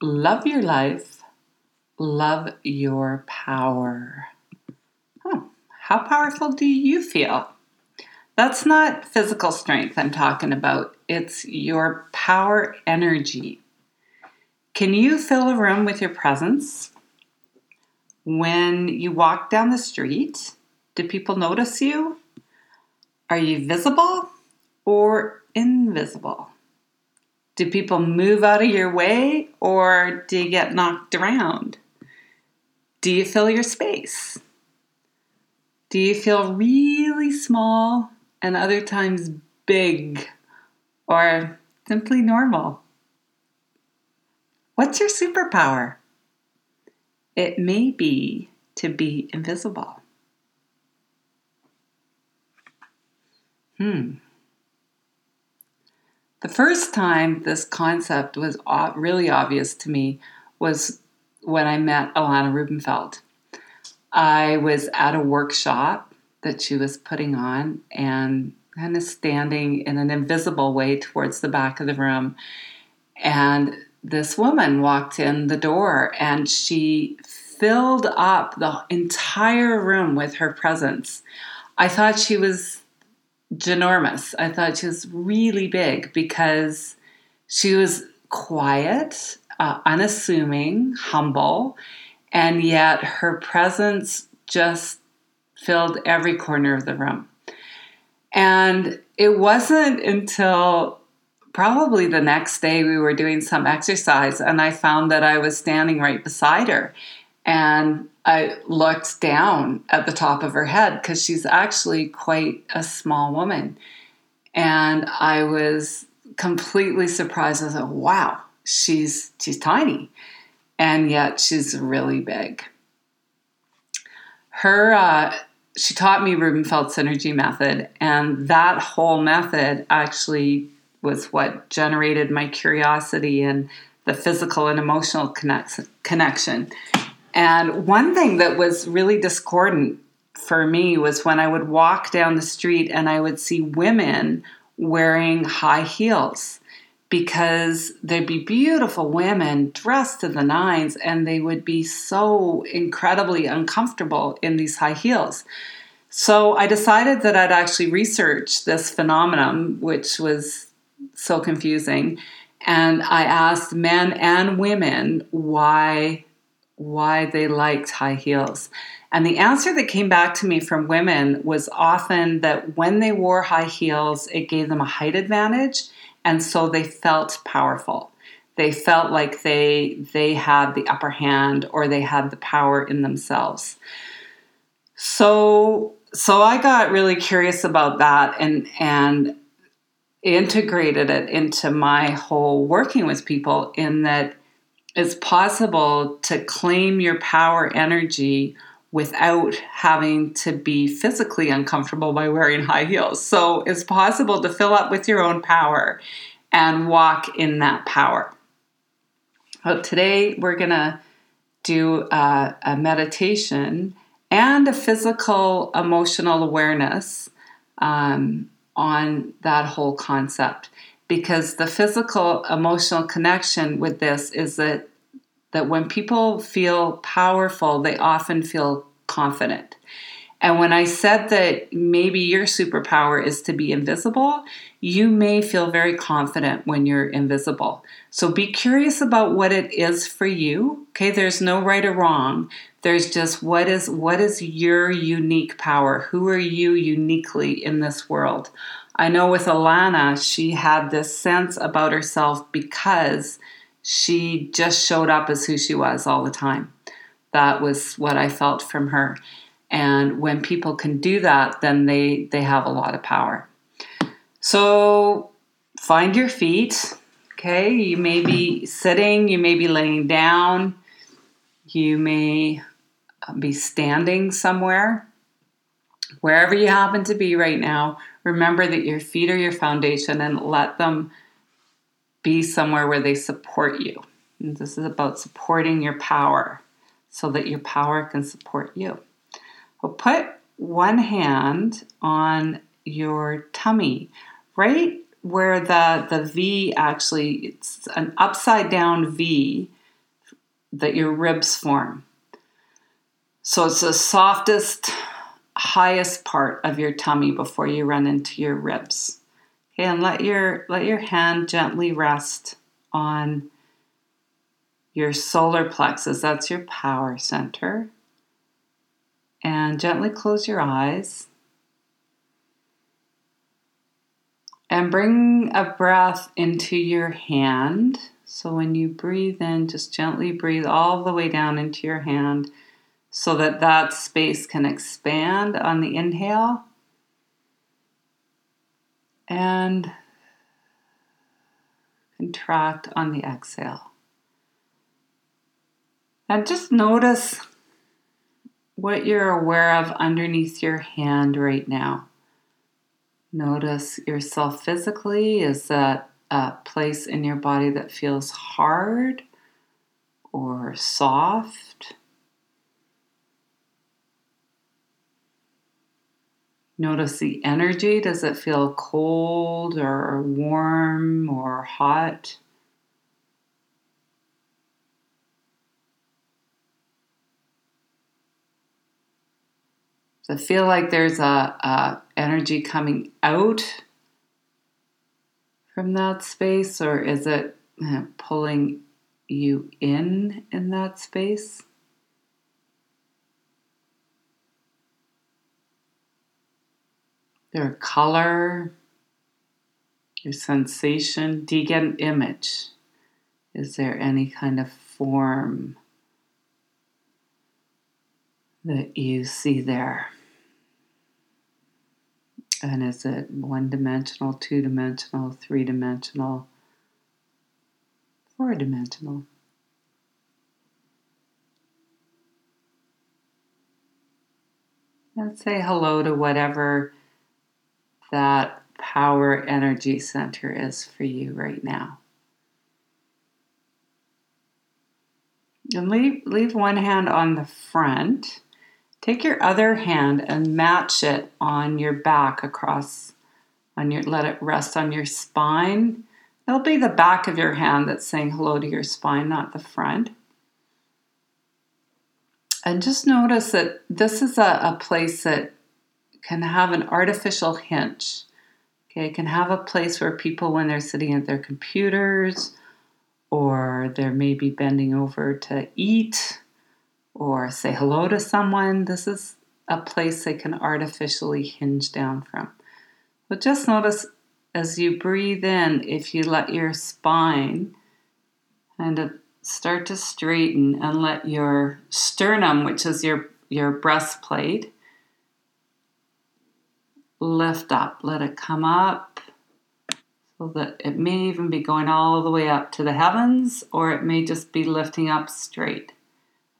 Love your life. Love your power. Huh. How powerful do you feel? That's not physical strength I'm talking about. It's your power energy. Can you fill a room with your presence? When you walk down the street, do people notice you? Are you visible or invisible? Do people move out of your way or do you get knocked around? Do you fill your space? Do you feel really small and other times big or simply normal? What's your superpower? It may be to be invisible. Hmm. The first time this concept was really obvious to me was when I met Ilana Rubenfeld. I was at a workshop that she was putting on and kind of standing in an invisible way towards the back of the room. And this woman walked in the door and she filled up the entire room with her presence. I thought she was ginormous. I thought she was really big because she was quiet, uh, unassuming, humble, and yet her presence just filled every corner of the room. And it wasn't until probably the next day we were doing some exercise and I found that I was standing right beside her. And I looked down at the top of her head because she's actually quite a small woman. And I was completely surprised. I thought, wow, she's she's tiny. And yet she's really big. Her uh, she taught me Rubenfeld synergy method, and that whole method actually was what generated my curiosity and the physical and emotional connect- connection. And one thing that was really discordant for me was when I would walk down the street and I would see women wearing high heels because there'd be beautiful women dressed to the nines and they would be so incredibly uncomfortable in these high heels. So I decided that I'd actually research this phenomenon, which was so confusing. And I asked men and women why why they liked high heels. And the answer that came back to me from women was often that when they wore high heels, it gave them a height advantage, and so they felt powerful. They felt like they they had the upper hand or they had the power in themselves. So so I got really curious about that and and integrated it into my whole working with people in that it's possible to claim your power energy without having to be physically uncomfortable by wearing high heels. So it's possible to fill up with your own power and walk in that power. Today we're going to do a, a, meditation and a physical emotional awareness um, on that whole concept because the physical emotional connection with this is that that when people feel powerful they often feel confident. And when i said that maybe your superpower is to be invisible you may feel very confident when you're invisible. So be curious about what it is for you okay? There's no right or wrong. There's just what is what is your unique power? Who are you uniquely in this world I know with Ilana, she had this sense about herself because she just showed up as who she was all the time. That was what I felt from her. And when people can do that, then they, they have a lot of power. So find your feet. Okay, you may be sitting, you may be laying down, you may uh, be standing somewhere. Wherever you happen to be right now, remember that your feet are your foundation and let them be somewhere where they support you. And this is about supporting your power so that your power can support you. Well, put one hand on your tummy, right where the, the V actually, it's an upside down V that your ribs form. So it's the softest, highest part of your tummy before you run into your ribs. Okay, and let your let your hand gently rest on your solar plexus. That's your power center. And gently close your eyes. And bring a breath into your hand. So when you breathe in, just gently breathe all the way down into your hand so that that space can expand on the inhale. And contract on the exhale. And just notice what you're aware of underneath your hand right now. Notice yourself physically. Is that a place in your body that feels hard or soft? Notice the energy. Does it feel cold or warm or hot? Does it feel like there's a, a energy coming out from that space, or is it pulling you in in that space? Their color, your sensation. Do you get an image? Is there any kind of form that you see there? And is it one dimensional, two dimensional, three dimensional, four dimensional? And say hello to whatever that power energy center is for you right now. And leave, leave one hand on the front Take your other hand and match it on your back across on your let it rest on your spine. It'll be the back of your hand that's saying hello to your spine, not the front. And just notice that this is a, a place that can have an artificial hinge. Okay, can have a place where people, when they're sitting at their computers or they're maybe bending over to eat, or say hello to someone, this is a place they can artificially hinge down from. But just notice as you breathe in, if you let your spine kind of start to straighten and let your sternum, which is your, your breastplate, lift up. Let it come up so that it may even be going all the way up to the heavens, or it may just be lifting up straight.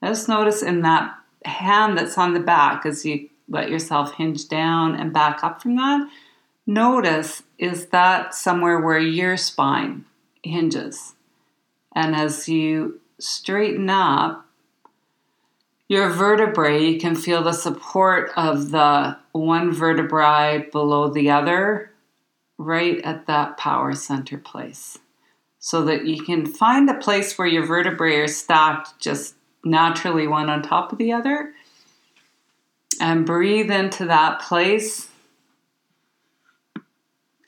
Just notice in that hand that's on the back as you let yourself hinge down and back up from that. Notice is that somewhere where your spine hinges. And as you straighten up your vertebrae, you can feel the support of the one vertebrae below the other right at that power center place. So that you can find a place where your vertebrae are stacked just naturally one on top of the other. And breathe into that place.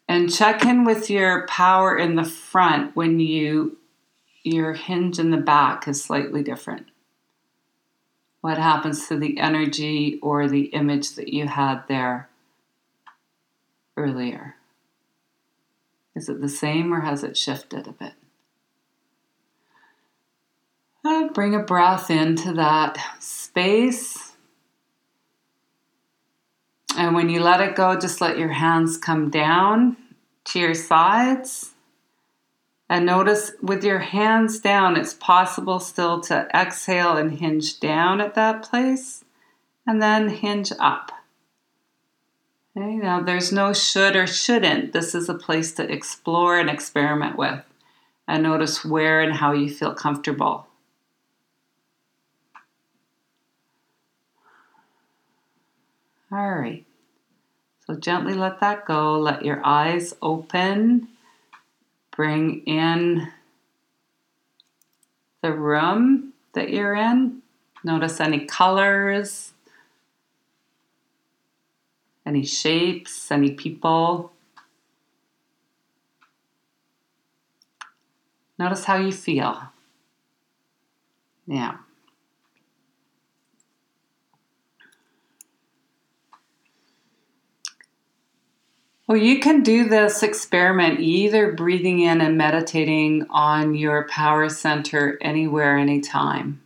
And check in with your power in the front when you your hinge in the back is slightly different. What happens to the energy or the image that you had there earlier? Is it the same or has it shifted a bit? And bring a breath into that space. And when you let it go, just let your hands come down to your sides. And notice with your hands down, it's possible still to exhale and hinge down at that place and then hinge up. Okay, now there's no should or shouldn't. This is a place to explore and experiment with and notice where and how you feel comfortable. All right. So gently let that go. Let your eyes open. Bring in the room. that you're in. Notice any colors, any shapes, any people. Notice how you feel. Yeah. Well, you can do this experiment either breathing in and meditating on your power center anywhere, anytime.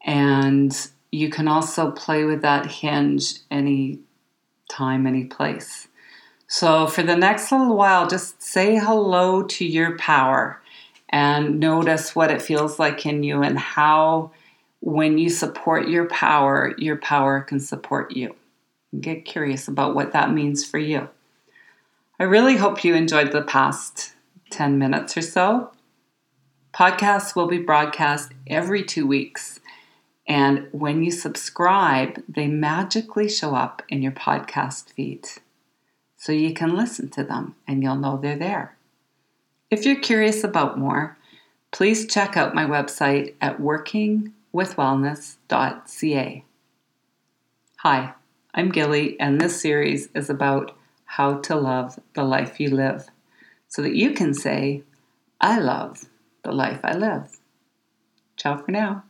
And you can also play with that hinge any time, any place. So, for the next little while, just say hello to your power and notice what it feels like in you and how, when you support your power, your power can support you. Get curious about what that means for you. I really hope you enjoyed the past 10 minutes or so. Podcasts will be broadcast every two weeks. And when you subscribe, they magically show up in your podcast feed. So you can listen to them and you'll know they're there. If you're curious about more, please check out my website at workingwithwellness.ca. Hi, I'm Gilly, and this series is about how to love the life you live so that you can say, I love the life I live. Ciao for now.